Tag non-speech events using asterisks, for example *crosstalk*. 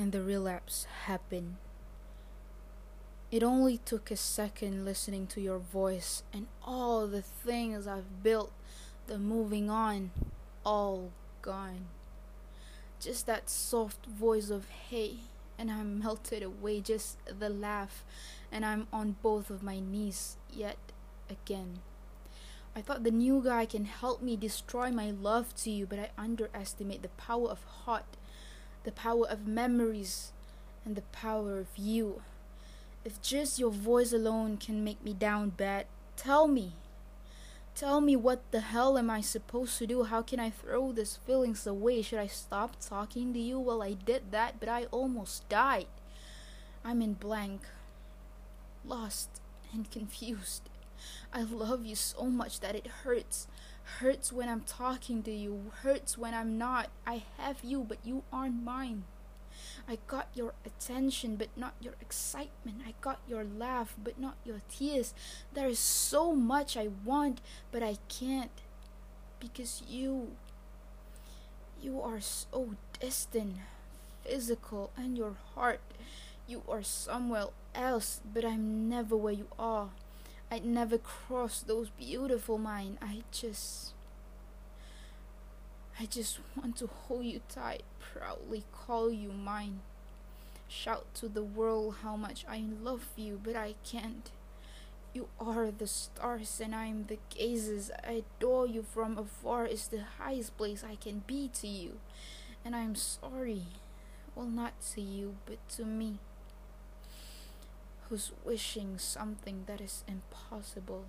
and the relapse happened. It only took a second listening to your voice and all the things I've built, the moving on, all gone. Just that soft voice of hey, and I'm *laughs* melted away, just the laugh, and I'm on both of my knees yet again. I thought the new guy can help me destroy my love to you, but I underestimate the power of heart, the power of memories, and the power of you. If just your voice alone can make me down bad, tell me. Tell me what the hell am I supposed to do? How can I throw these feelings away? Should I stop talking to you? Well, I did that, but I almost died. I'm in blank, lost, and *laughs* confused. I love you so much that it hurts. Hurts when I'm talking to you, hurts when I'm not. I have you, but you aren't mine. I got your attention, but not your excitement. I got your laugh, but not your tears. There is so much I want, but I can't. Because you. You are so distant, physical, and your heart. You are somewhere else, but I'm never where you are. I'd never cross those beautiful minds. I just. I just want to hold you tight, proudly call you mine. Shout to the world how much I love you, but I can't. You are the stars and I am the gazes. I adore you from afar is the highest place I can be to you. And I am sorry. Well, not to you, but to me who's wishing something that is impossible.